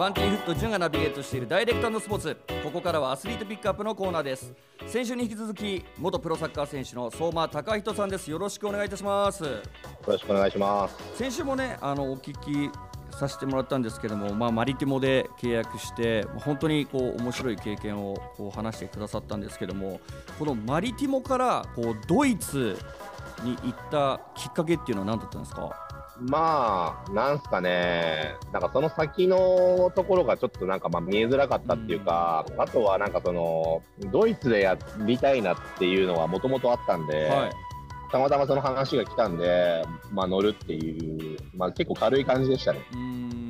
ファンティーフット潤がナビゲートしているダイレクトスポーツ。ここからはアスリートピックアップのコーナーです。先週に引き続き元プロサッカー選手の相馬貴人さんです。よろしくお願いいたします。よろしくお願いします。先週もねあのお聞きさせてもらったんですけども、まあ、マリティモで契約して本当にこう面白い経験をこう話してくださったんですけどもこのマリティモからこうドイツに行ったきっかけっていうのは何だったんですか？まあ、なんすかね、なんかその先のところがちょっとなんかまあ見えづらかったっていうか、うん、あとはなんかその、ドイツでやりたいなっていうのはもともとあったんで、はい、たまたまその話が来たんで、まあ乗るっていう、まあ結構軽い感じでしたね。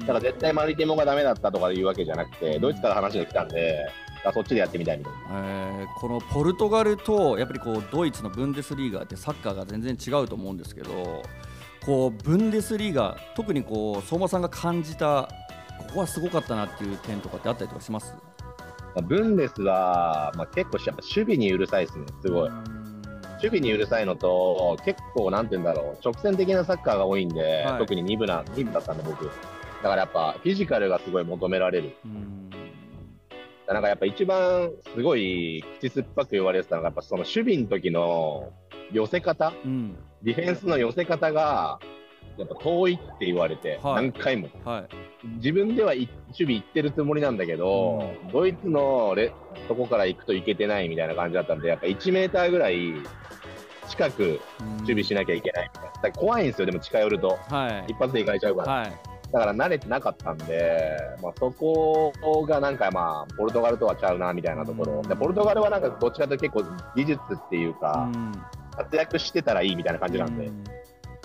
だから絶対マリティモがダメだったとかいうわけじゃなくて、ドイツから話が来たんで、そっちでやってみたいみたいな、えー、このポルトガルとやっぱりこうドイツのブンデスリーガってサッカーが全然違うと思うんですけどこうブンデスリーガ特にこう相馬さんが感じたここはすごかったなっていう点とかってあったりとかします？ブンデスは、まあ、結構やっぱ守備にうるさいですね、すごい。守備にうるさいのと、結構、なんて言うんだろう、直線的なサッカーが多いんで、はい、特に2部な、2部だったんで、僕。だからやっぱ、フィジカルがすごい求められる。なんかやっぱ一番すごい口酸っぱく言われてたのが、やっぱその守備の時の寄せ方、うん、ディフェンスの寄せ方が、やっぱ遠いって言われて、はい、何回も、はい、自分では守備行ってるつもりなんだけど、うん、ドイツのレそこから行くといけてないみたいな感じだったんで、やっぱ1メーターぐらい近く守備しなきゃいけないみたいな、怖いんですよ、でも近寄ると、はい、一発で行かれちゃうから。はいだから慣れてなかったんで、まあ、そこがなんかまあ、ポルトガルとはちゃうなみたいなところ、でポルトガルはなんかどっちかというと結構技術っていうか、活躍してたらいいみたいな感じなんで、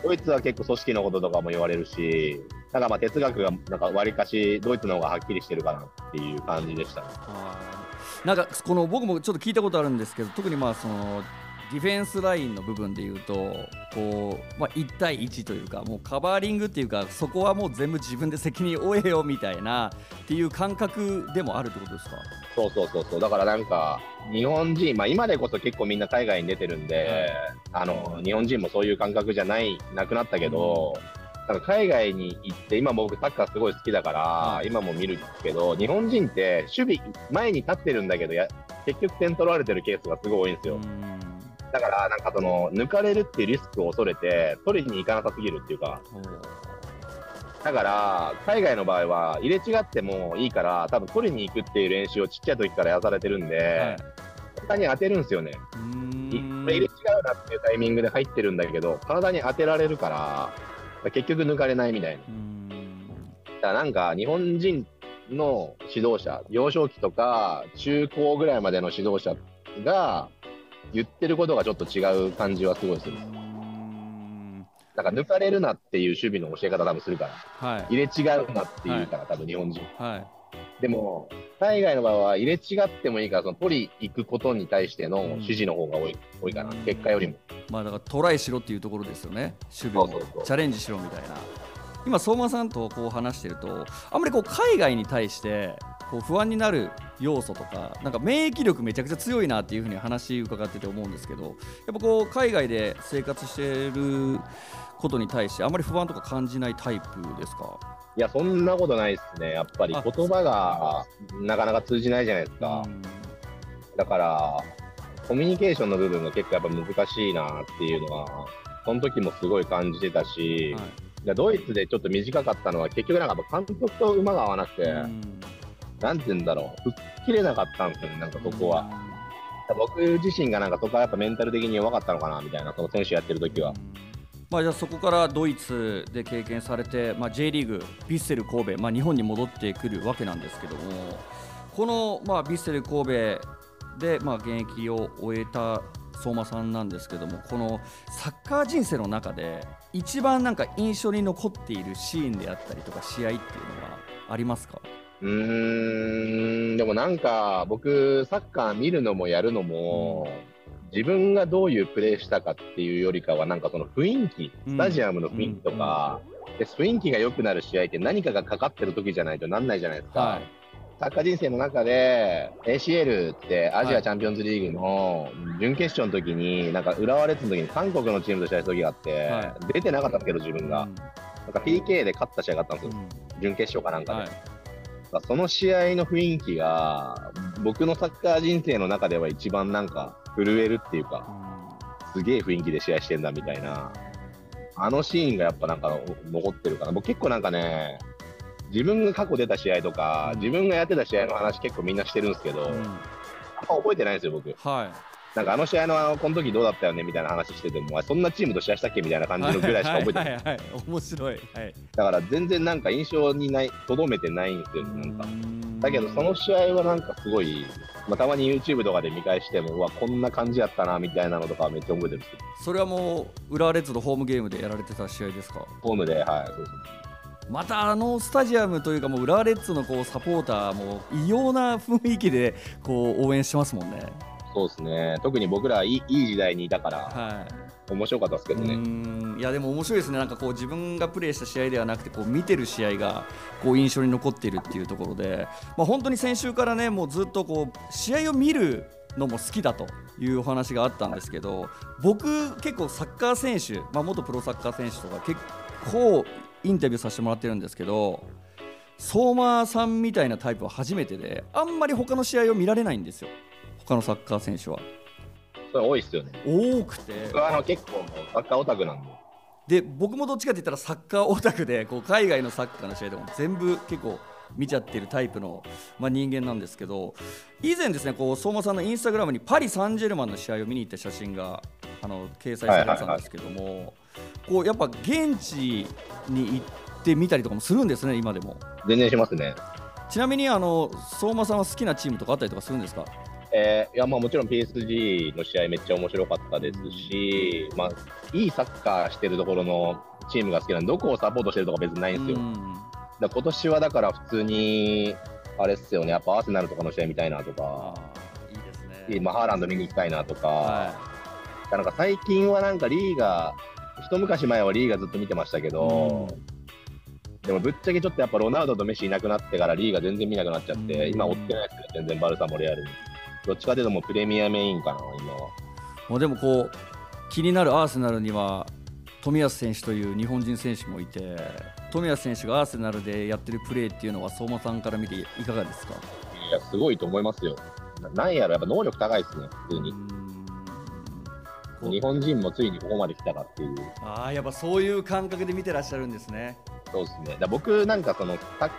ドイツは結構組織のこととかも言われるし、なんかまあ哲学がなんかわりかしドイツの方がはっきりしてるかなっていう感じでしたね。なんかこの僕もちょっと聞いたことあるんですけど特にまあそのディフェンスラインの部分でいうとこう、まあ、1対1というかもうカバーリングっていうかそこはもう全部自分で責任を負えよみたいなっていう感覚でもあるってことですか？そうそうそうそう。だからなんか日本人、まあ、今でこそ結構みんな海外に出てるんで、はい、あの日本人もそういう感覚じゃないなくなったけど、うん、なんか海外に行って今僕サッカーすごい好きだから、はい、今も見るけど日本人って守備前に立ってるんだけどや結局点取られてるケースがすごい多いんですよ。うんだから、なんかその、抜かれるっていうリスクを恐れて、取りに行かなさすぎるっていうか、だから、海外の場合は、入れ違ってもいいから、多分取りに行くっていう練習をちっちゃい時からやらされてるんで、はい、体に当てるんですよね。入れ違うなっていうタイミングで入ってるんだけど、体に当てられるから、結局抜かれないみたいな。だからなんか、日本人の指導者、幼少期とか中高ぐらいまでの指導者が、言ってることがちょっと違う感じはすごいする。なんか抜かれるなっていう守備の教え方多分するから、はい、入れ違うなっていうから、はい、多分日本人。はい、でも、海外の場合は入れ違ってもいいから、その取り行くことに対しての指示の方が多いうん、多いかな、結果よりも。まあだからトライしろっていうところですよね、守備を。チャレンジしろみたいな。今、相馬さんとこう話してると、あんまりこう海外に対してこう不安になる要素とかなんか免疫力めちゃくちゃ強いなっていうふうに話伺ってて思うんですけどやっぱこう海外で生活してることに対してあまり不安とか感じないタイプですか？いやそんなことないですね。やっぱり言葉がなかなか通じないじゃないですか、だからコミュニケーションの部分が結構やっぱ難しいなっていうのはその時もすごい感じてたし、はい、ドイツでちょっと短かったのは結局なんか監督と馬が合わなくて、なんて言うんだろう、吹っ切れなかったんですよね、なんかそこは。僕自身がなんかそこはやっぱメンタル的に弱かったのかなみたいな、その選手やってる時は。まあ、じゃあそこからドイツで経験されて、まあ、J リーグ、ヴィッセル神戸、まあ、日本に戻ってくるわけなんですけども、この、まあ、ヴィッセル神戸で、まあ、現役を終えた相馬さんなんですけども、このサッカー人生の中で、一番なんか印象に残っているシーンであったりとか、試合っていうのはありますか？うーん、でもなんか、僕、サッカー見るのもやるのも、自分がどういうプレーしたかっていうよりかは、なんかその雰囲気、スタジアムの雰囲気とか、で雰囲気が良くなる試合って何かがかかってる時じゃないとなんないじゃないですか。はい、サッカー人生の中で ACL ってアジアチャンピオンズリーグの準決勝の時に、なんか浦和レッズの時に韓国のチームと試合した時があって、はい、出てなかったけど自分が、なんか PK で勝った試合があったんですよ、準決勝かなんかで。かその試合の雰囲気が、僕のサッカー人生の中では一番なんか震えるっていうか、すげえ雰囲気で試合してんだみたいな、あのシーンがやっぱなんか残ってるかな。僕結構なんかね、自分が過去出た試合とか、自分がやってた試合の話結構みんなしてるんですけど、うん覚えてないんですよ、僕。はいなんかあの試合のこの時どうだったよねみたいな話してても、そんなチームと試合したっけみたいな感じのぐらいしか覚えてない。はいはいはい面白いはいだから全然なんか印象にない、とどめてないんですよ、なんか。だけどその試合はなんかすごい、まあ、たまに YouTube とかで見返しても、うわ、こんな感じやったなみたいなのとかはめっちゃ覚えてる。それはもう浦和レッズのホームゲームでやられてた試合ですか？ホームで、はい、そうですまたあのスタジアムというかもう浦和レッズのこうサポーターも異様な雰囲気でこう応援してますもんね。そうですね。特に僕らいいいい時代にいたから、はい。面白かったですけどね。んいやでも面白いですね、なんかこう自分がプレーした試合ではなくてこう見てる試合がこう印象に残っているっていうところで、まあ、本当に先週からねもうずっとこう試合を見るのも好きだというお話があったんですけど僕、結構サッカー選手、まあ、元プロサッカー選手とか結構インタビューさせてもらってるんですけど相馬さんみたいなタイプは初めてであんまり他の試合を見られないんですよ他のサッカー選手は？それ多いっすよね。多くて僕はあの結構サッカーオタクなんで。で僕もどっちかって言ったらサッカーオタクでこう海外のサッカーの試合でも全部結構見ちゃってるタイプの、まあ、人間なんですけど以前ですねこう相馬さんのインスタグラムにパリ・サンジェルマンの試合を見に行った写真があの掲載されてたんですけども、こうやっぱ現地に行ってみたりとかもするんですね今でも全然しますね。ちなみにあの相馬さんは好きなチームとかあったりとかするんですか？えーいやまあもちろん PSG の試合めっちゃ面白かったですし、まあ、いいサッカーしてるところのチームが好きなんで、どこをサポートしてるとか別にないんですよ。だ今年はだから普通に、あれっすよね、やっぱアーセナルとかの試合見たいなとか、いいですね。まあ、ハーランド見に行きたいなとか、はなんか最近はなんかリーガー、一昔前はリーガーずっと見てましたけど、でもぶっちゃけちょっとやっぱロナウドとメッシいなくなってからリーガー全然見なくなっちゃって、うん。今追ってないですね、全然バルサもレアルに。どっちかというともうプレミアメインかな、今は。もうでもこう気になるアーセナルには冨安選手という日本人選手もいて冨安選手がアーセナルでやってるプレーっていうのは相馬さんから見ていかがですか？いや、すごいと思いますよ。ななんやろ、やっぱ能力高いですね、普通に。日本人もついにここまで来たかっていう。ああやっぱそういう感覚で見てらっしゃるんですねそうですね。だ僕なんかそのサッ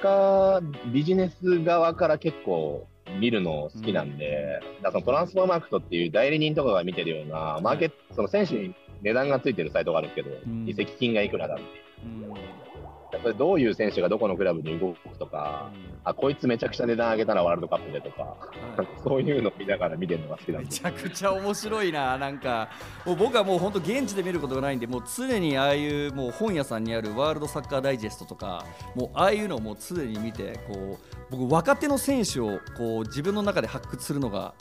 カービジネス側から結構見るの好きなんで、だからそのトランスファーマークトっていう代理人とかが見てるような、マーケット、その選手に値段がついてるサイトがあるんですけど、ん。移籍金がいくらだ。うん。それどういう選手がどこのクラブに動くとか、あ、こいつめちゃくちゃ値段上げたらワールドカップでとか、はい。そういうのを見ながら見てるのが好きなんで。めちゃくちゃ面白いな、なんか。もう僕はもう本当現地で見ることがないんで、もう常にああいうもう本屋さんにあるワールドサッカーダイジェストとか、もうああいうのをもう常に見て、こう僕若手の選手をこう自分の中で発掘するのが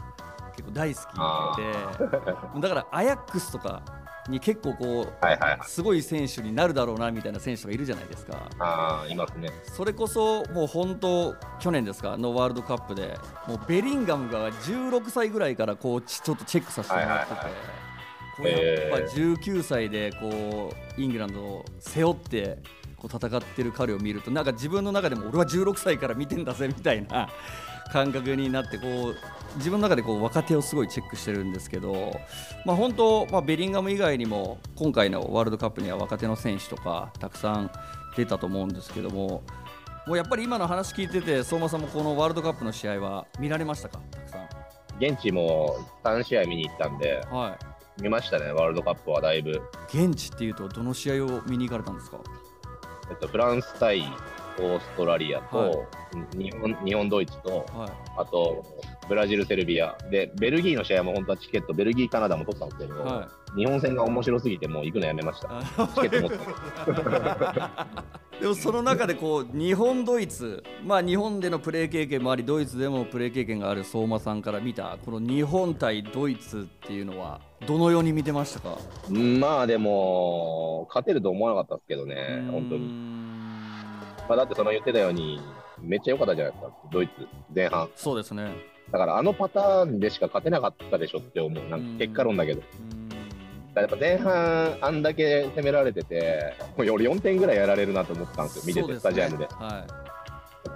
結構大好あきで、だからアヤックスとかに結構こうはいはいはい。すごい選手になるだろうなみたいな選手とかいるじゃないですか。ああ、いますね。それこそもう本当去年ですか？のワールドカップでもうベリンガムが16歳ぐらいからこうちちょっとチェックさせてもらってて、はいはいこうやっぱえ19歳でこうイングランドを背負ってこう戦ってる彼を見るとなんか自分の中でも俺は16歳から見てんだぜみたいな感覚になってこう自分の中でこう若手をすごいチェックしてるんですけど、まあ、本当、まあ、ベリンガム以外にも今回のワールドカップには若手の選手とかたくさん出たと思うんですけどももうやっぱり今の話聞いてて相馬さんもこのワールドカップの試合は見られましたか？たくさん。現地も3試合見に行ったんで、は見ましたね、ワールドカップはだいぶ。い、現地っていうとどの試合を見に行かれたんですか？えっと、フランス対オーストラリアと、はい。日本日本、ドイツと、はい。あとブラジル、セルビア。で、ベルギーの試合も本当はチケット、ベルギー、カナダも取ったんですけど、はい。日本戦が面白すぎて、もう行くのやめました。チケット持って。でもその中でこう日本、ドイツ、まあ、日本でのプレー経験もありドイツでもプレー経験がある相馬さんから見たこの日本対ドイツっていうのはどのように見てましたか？まあでも、勝てると思わなかったですけどね、本当に。にまあ、だってその言ってたように、めっちゃ良かったじゃないですか、ドイツ、前半。そうですね。だからあのパターンでしか勝てなかったでしょって思う、なんか結果論だけど。だからやっぱ前半、あんだけ攻められてて、もう俺4点ぐらいやられるなと思ったんですよ、見てて、スタジアムで。は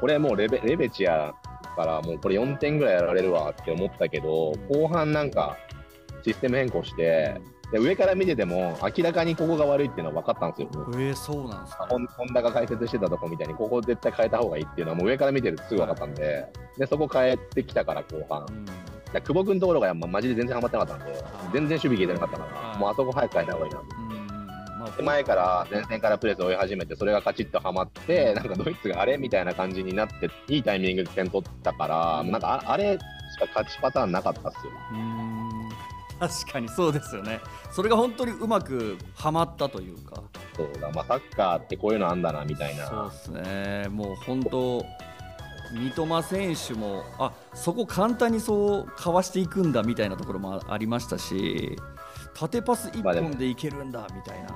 これもうレベレベチやから、もうこれ4点ぐらいやられるわって思ったけど、後半なんかシステム変更して、で上から見てても明らかにここが悪いっていうのは分かったんですよ。えー、そうなんですか。ホンホンダが解説してたとこみたいに、ここ絶対変えた方がいいっていうのはもう上から見てるとすぐ分かったんで、でそこ変えてきたから後半。うん。久保君のところが、まあ、マジで全然ハマってなかったんで、全然守備消えてなかったから、はいもうあそこ早く変えた方がいいな。うんまあで前から前線からプレスを追い始めて、それがカチッとはまって、なんかドイツがあれみたいな感じになって、いいタイミングで点取ったから、なんかああれしか勝ちパターンなかったっすよ。確かにそうですよねそれが本当にうまくはまったというかそうだ、まあ、サッカーってこういうのあんだなみたいな。そうですねもう本当三笘選手もあそこ簡単にそうかわしていくんだみたいなところもありましたし縦パス一まあでも本でいけるんだみたいな、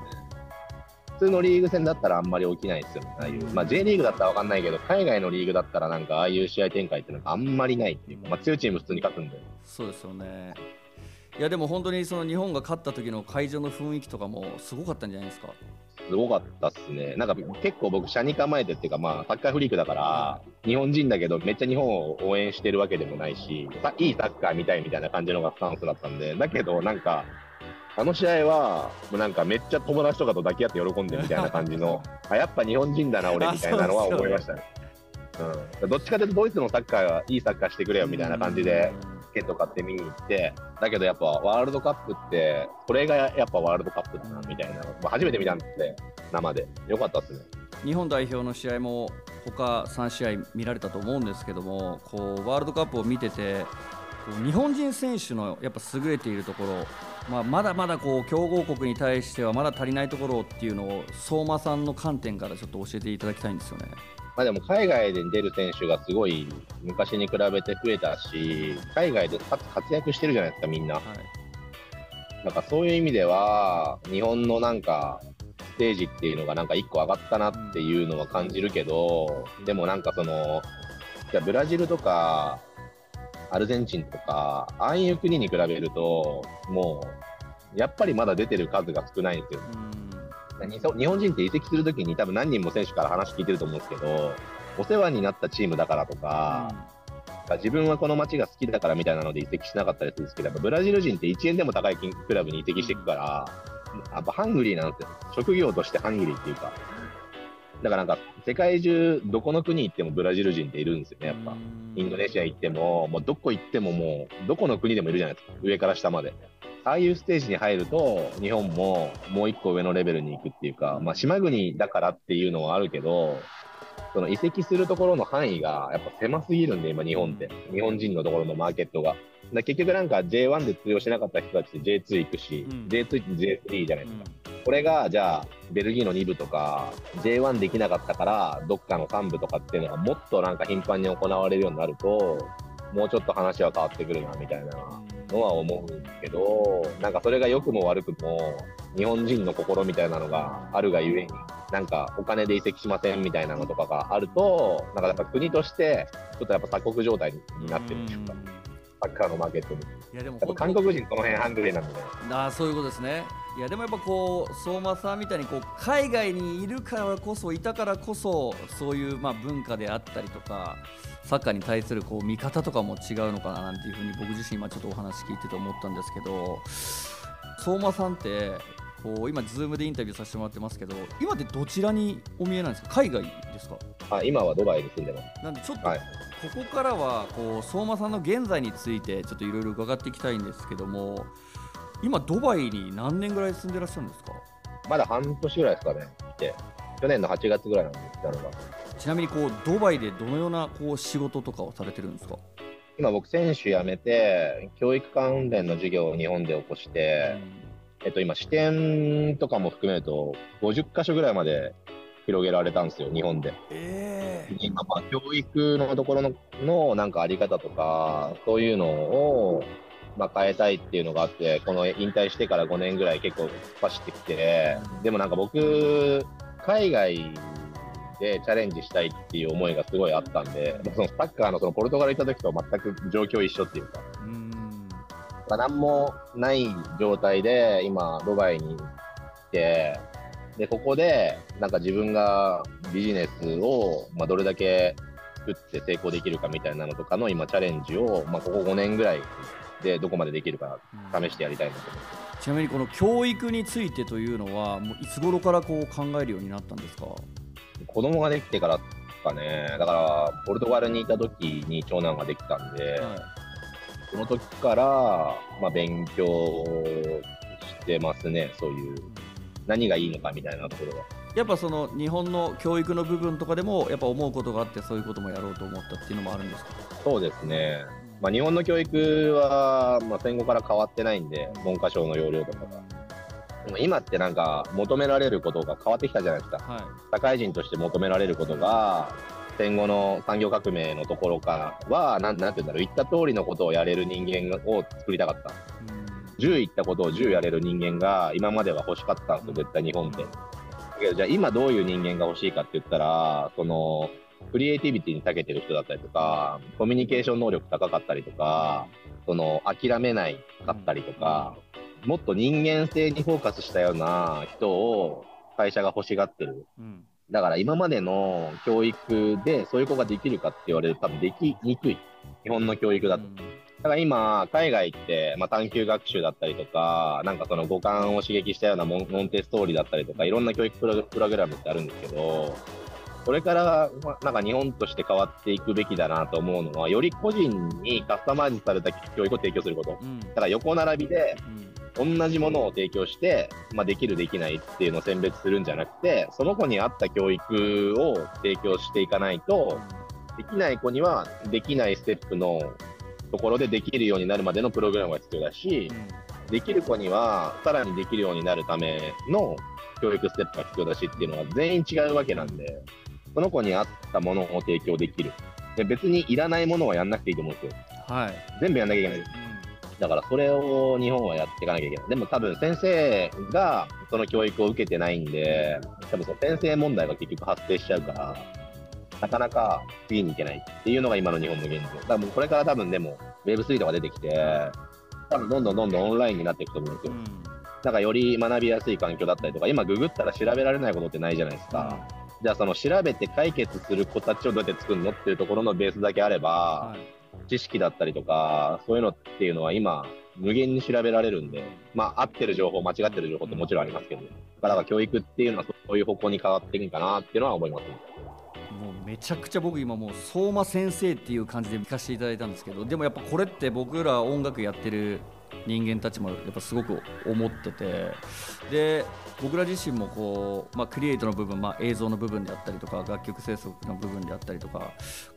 普通のリーグ戦だったらあんまり起きないですよね。ああいうまあ、J リーグだったらわかんないけど、海外のリーグだったらなんかああいう試合展開っていうのがあんまりないっていうか、まあ、強いチーム普通に勝つんで。そうですよねいやでも本当にその日本が勝った時の会場の雰囲気とかもすごかったんじゃないですか？すごかったっすね。なんか結構僕、車に構えてっていうか、まあ、サッカーフリークだから、日本人だけど、めっちゃ日本を応援してるわけでもないし、さいいサッカー見たいみたいな感じのがスタンスだったんで、だけど、なんか、あの試合は、なんかめっちゃ友達とかと抱き合って喜んでるみたいな感じの、あやっぱ日本人だな、俺みたいなのは思いましたね。うん、どっちかというと、ドイツのサッカーがいいサッカーしてくれよみたいな感じで、チケット買って見に行って、だけどやっぱワールドカップって、これがやっぱワールドカップだなみたいな、まあ、初めて見たんで、生で。よかったっすね。日本代表の試合も他3試合見られたと思うんですけどもこうワールドカップを見てて日本人選手のやっぱ優れているところ、まあ、まだまだこう強豪国に対してはまだ足りないところっていうのを相馬さんの観点からちょっと教えていただきたいんですよね。まあ、でも海外で出る選手がすごい昔に比べて増えたし、海外で活躍してるじゃないですか、みんな。はいなんかそういう意味では、日本のなんか、ステージっていうのがなんか一個上がったなっていうのは感じるけど、でもなんかその、じゃあブラジルとか、アルゼンチンとか、ああいう国に比べると、もう、やっぱりまだ出てる数が少ないんですよ。日本日本人って移籍するときに多分何人も選手から話聞いてると思うんですけど、お世話になったチームだからとか、自分はこの街が好きだからみたいなので移籍しなかったりするんですけど、やっぱブラジル人って1円でも高い金クラブに移籍していくから、やっぱハングリーなんですよ。職業としてハングリーっていうか。だからなんか、世界中、どこの国行ってもブラジル人っているんですよね、やっぱ。インドネシア行っても、もうどこ行ってももう、どこの国でもいるじゃないですか。上から下まで。ああいうステージに入ると、日本ももう一個上のレベルに行くっていうか、まあ、島国だからっていうのはあるけど、その移籍するところの範囲がやっぱ狭すぎるんで、今、日本って。日本人のところのマーケットが。だ結局なんか J1 で通用しなかった人たちって J2 行くし、うん J2 って J3 じゃないですか。これがじゃあベルギーの2部とか J1 できなかったからどっかの3部とかっていうのがもっとなんか頻繁に行われるようになるともうちょっと話は変わってくるなみたいなのは思うんですけどなんかそれが良くも悪くも日本人の心みたいなのがあるがゆえになんかお金で移籍しませんみたいなのとかがあるとなんかやっぱ国としてちょっとやっぱ鎖国状態になってるっていうか。サッカーのマーケットに。いやでも韓国人その辺ハングリーなんでねあーそういうことですね。いやでもやっぱこう相馬さんみたいにこう海外にいるからこそいたからこそそういうまあ文化であったりとかサッカーに対するこう見方とかも違うのかななんていうふうに僕自身今ちょっとお話聞いてて思ったんですけど相馬さんってこう今ズームでインタビューさせてもらってますけど今ってどちらにお見えなんですか？海外ですか？あ今はドバイに住んでます。なんでちょっとはい。ここからはこう相馬さんの現在についてちょっといろいろ伺っていきたいんですけども今ドバイに何年ぐらい住んでらっしゃるんですか？まだ半年ぐらいですかね、来て。去年の8月ぐらいなんで来たのが。ちなみにこうドバイでどのようなこう仕事とかをされてるんですか、今僕選手辞めて、教育関連の授業を日本で起こして、えっと今支店とかも含めると50箇所ぐらいまで広げられたんですよ、日本で。ええ今まあ教育のところののなんかあり方とか、そういうのを、まあ、変えたいっていうのがあって、この引退してから5年ぐらい結構突っ走ってきて、でもなんか僕、海外でチャレンジしたいっていう思いがすごいあったんで、そのサッカーのそのポルトガル行った時と全く状況一緒っていうか、うんまあ、何もない状態で今、ドバイに来て、で、ここで、なんか自分がビジネスを、まあ、どれだけ作って成功できるかみたいなのとかの今チャレンジを、まあ、ここ5年ぐらいでどこまでできるか試してやりたいなと思って。ちなみにこの教育についてというのはもういつ頃からこう考えるようになったんですか？子供ができてからかね。だからポルトガルにいた時に長男ができたんで、はい、その時から、まあ、勉強してますねそういう。何がいいのかみたいなところは。やっぱその日本の教育の部分とかでもやっぱ思うことがあってそういうこともやろうと思ったっていうのもあるんですか？そうですね。まあ、日本の教育は、まあ、戦後から変わってないんで、文科省の要領とかが。今ってなんか求められることが変わってきたじゃないですか、はい、社会人として求められることが戦後の産業革命のところからはなんなんて言うんだろう言った通りのことをやれる人間を作りたかった、10言ったことを10やれる人間が今までは欲しかったんですよ絶対日本って。だけどじゃあ今どういう人間が欲しいかって言ったらそのクリエイティビティに長けてる人だったりとか、コミュニケーション能力高かったりとか、その諦めないかったりとか、もっと人間性にフォーカスしたような人を会社が欲しがってる。だから今までの教育でそういう子ができるかって言われると多分できにくい。日本の教育だと。だから今、海外って、まあ、探究学習だったりとか、なんかその五感を刺激したようなモンテストーリーだったりとか、いろんな教育プログラムってあるんですけど、これからなんか日本として変わっていくべきだなと思うのは、より個人にカスタマイズされた教育を提供すること。うん、だから横並びで、同じものを提供して、まあ、できる、できないっていうのを選別するんじゃなくて、その子に合った教育を提供していかないと、できない子にはできないステップのところでできるようになるまでのプログラムが必要だし、できる子にはさらにできるようになるための教育ステップが必要だしっていうのは全員違うわけなんで、その子に合ったものを提供できる。で別にいらないものはやんなくていいと思うんですよ。はい。全部やんなきゃいけない。だからそれを日本はやっていかなきゃいけない。でも多分先生がその教育を受けてないんで、多分その先生問題が結局発生しちゃうから、なかなか次に行けないっていうのが今の日本の現状。だからもうこれから多分でも Web3 とか出てきて、多分どんどんどんどんオンラインになっていくと思うんですよ。うん、だからより学びやすい環境だったりとか、今ググったら調べられないことってないじゃないですか。うんじゃあその調べて解決する子たちをどうやって作るのっていうところのベースだけあれば、はい、知識だったりとか、そういうのっていうのは今、無限に調べられるんで、まあ、合ってる情報、間違ってる情報ってもちろんありますけど、だから教育っていうのはそういう方向に変わっていくんかなっていうのは思います、もうめちゃくちゃ僕今もう相馬先生っていう感じで聞かせていただいたんですけどでもやっぱこれって僕ら音楽やってる人間たちもやっぱすごく思ってて。で僕ら自身もこう、まあ、クリエイトの部分、まあ、映像の部分であったりとか楽曲制作の部分であったりとか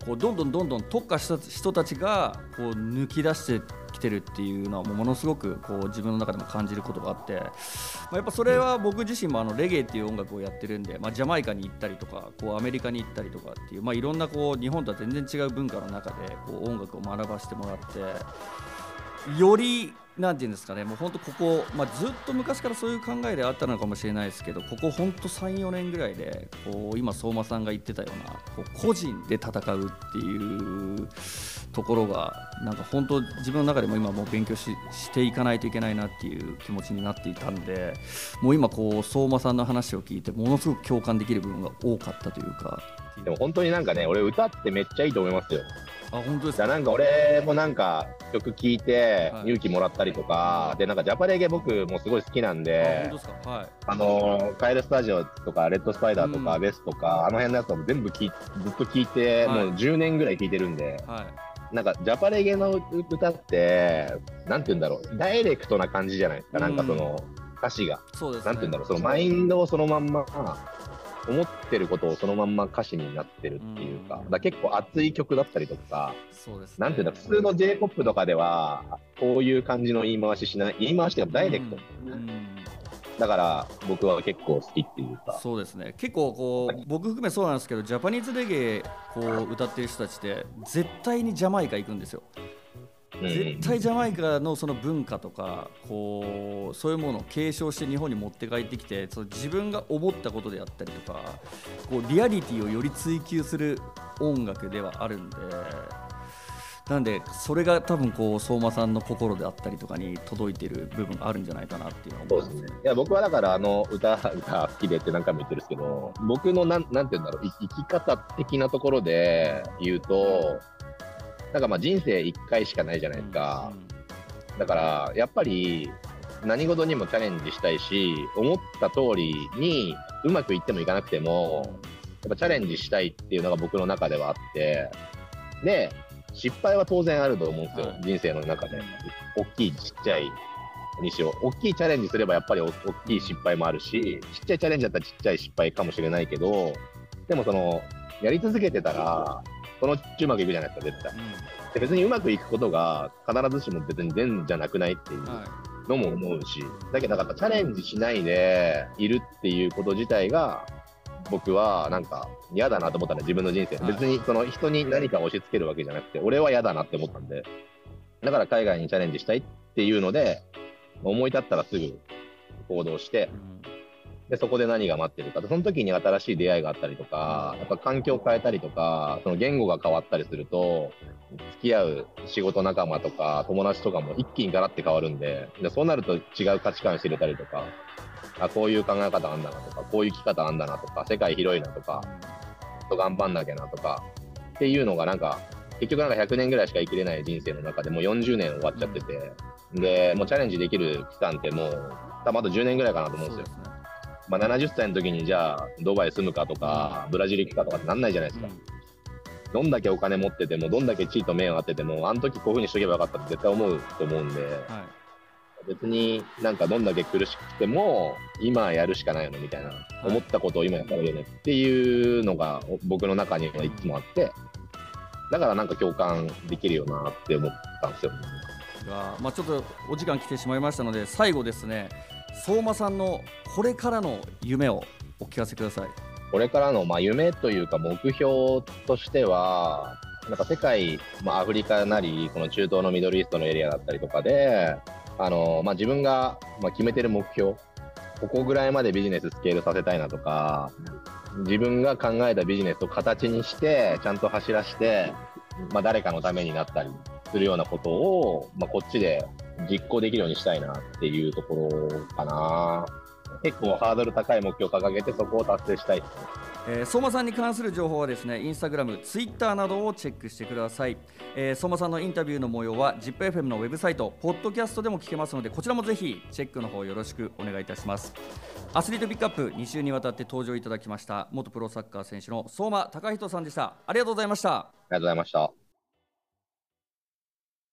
こうどんどんどんどん特化した人たちがこう抜き出してきてるっていうのはもうものすごくこう自分の中でも感じることがあって、まあ、やっぱそれは僕自身もあのレゲエっていう音楽をやってるんで、まあ、ジャマイカに行ったりとかこうアメリカに行ったりとかっていう、まあ、いろんなこう日本とは全然違う文化の中でこう音楽を学ばせてもらってよりなんていうんですかね、もう本当ここ、まあ、ずっと昔からそういう考えであったのかもしれないですけど、ここ本当3、4年ぐらいで、こう今、相馬さんが言ってたような、こう個人で戦うっていうところが、なんか本当、自分の中でも今、もう勉強ししていかないといけないなっていう気持ちになっていたんで、もう今、こう相馬さんの話を聞いて、ものすごく共感できる部分が多かったというか。でも本当になんかね、俺、歌ってめっちゃいいと思いますよ。あ本当ですか？なんか俺もなんか曲聴いて勇気もらったりとか、はい、でなんかジャパレゲ僕もすごい好きなんであ,、はい、あのカエルスタジオとかレッドスパイダーとか、ベスとかあの辺のやつも全部きずっと聴いて、はい、もう10年ぐらい聴いてるんで、はい、なんかジャパレゲの歌ってなんて言うんだろうダイレクトな感じじゃない？ですか、なんかその歌詞が、そうです、ね、なんて言うんだろうそのマインドをそのまんま思ってることをそのまんま歌詞になってるっていうか、うん、だ結構熱い曲だったりとか、そうです、ね、なんていうんだ、普通の J-POP とかでは、こういう感じの言い回ししない、言い回しってダイレクト、うん、うん、だから僕は結構好きっていうか。そうですね。結構こう、僕含めそうなんですけど、ジャパニーズレゲエこう歌ってる人たちって絶対にジャマイカ行くんですよ。絶対ジャマイカのその文化とかこうそういうものを継承して日本に持って帰ってきてその自分が思ったことであったりとかこうリアリティをより追求する音楽ではあるんでだなんでそれが多分こう相馬さんの心であったりとかに届いてる部分があるんじゃないかなっていうのは思いますね。いや僕はだからあの歌が好きでって何回も言ってるんですけど僕のなんなんて言うんだろう生き方的なところで言うとなんかまあ人生1回しかないじゃないですか、だからやっぱり何事にもチャレンジしたいし思った通りにうまくいってもいかなくてもやっぱチャレンジしたいっていうのが僕の中ではあって。で失敗は当然あると思うんですよ、はい。人生の中で。大きいちっちゃいにしよう。大きいチャレンジすればやっぱり大きい失敗もあるしちっちゃいチャレンジだったらちっちゃい失敗かもしれないけどでもそのやり続けてたらそのうちうまくいくじゃないですか絶対。で別にうまくいくことが必ずしも別に善じゃなくないっていうのも思うしだけどなんかチャレンジしないでいるっていうこと自体が僕はなんか嫌だなと思ったら自分の人生、はい。別にその人に何か押し付けるわけじゃなくて俺は嫌だなって思ったんでだから海外にチャレンジしたいっていうので思い立ったらすぐ行動してうん。でそこで何が待ってるかその時に新しい出会いがあったりとかやっぱ環境を変えたりとかその言語が変わったりすると付き合う仕事仲間とか友達とかも一気にガラッて変わるんででそうなると違う価値観知れたりとかあこういう考え方あんだなとかこういう生き方あんだなとか世界広いなとかと頑張んなきゃなとかっていうのがなんか結局なんか100年ぐらいしか生きれない人生の中でもう40年終わっちゃってて、でもうチャレンジできる期間ってもう多分あと10年ぐらいかなと思うんですよ。まあ、70歳の時にじゃあドバイ住むかとか、ブラジル行くかとかってなんないじゃないですか、どんだけお金持っててもどんだけ地位と面を当ててもあの時こういうふうにしとけばよかったって絶対思うと思うんで。うんはい別になんかどんだけ苦しくても今やるしかないよねみたいな、思ったことを今やったらいいよねっていうのが僕の中にはいつもあってだからなんか共感できるよなって思ったんですよ。がまあ、ちょっとお時間来てしまいましたので最後ですね相馬さんのこれからの夢をお聞かせください。これからのまあ夢というか目標としては、なんか世界、まあ、アフリカなり、この中東のミドルイーストのエリアだったりとかで、あのまあ、自分がま決めてる目標、ここぐらいまでビジネススケールさせたいなとか、自分が考えたビジネスを形にして、ちゃんと走らして、まあ、誰かのためになったりするようなことを、まあ、こっちで実行できるようにしたいなっていうところかな。結構ハードル高い目標を掲げて、そこを達成したいですね。えー相馬さんに関する情報はですねインスタグラム、ツイッターなどをチェックしてください、えー相馬さんのインタビューの模様は ZIPFM のウェブサイトポッドキャストでも聞けますのでこちらもぜひチェックの方よろしくお願いいたします。アスリートピックアップ2週にわたって登場いただきました元プロサッカー選手の相馬貴人さんでした。ありがとうございました。ありがとうございました。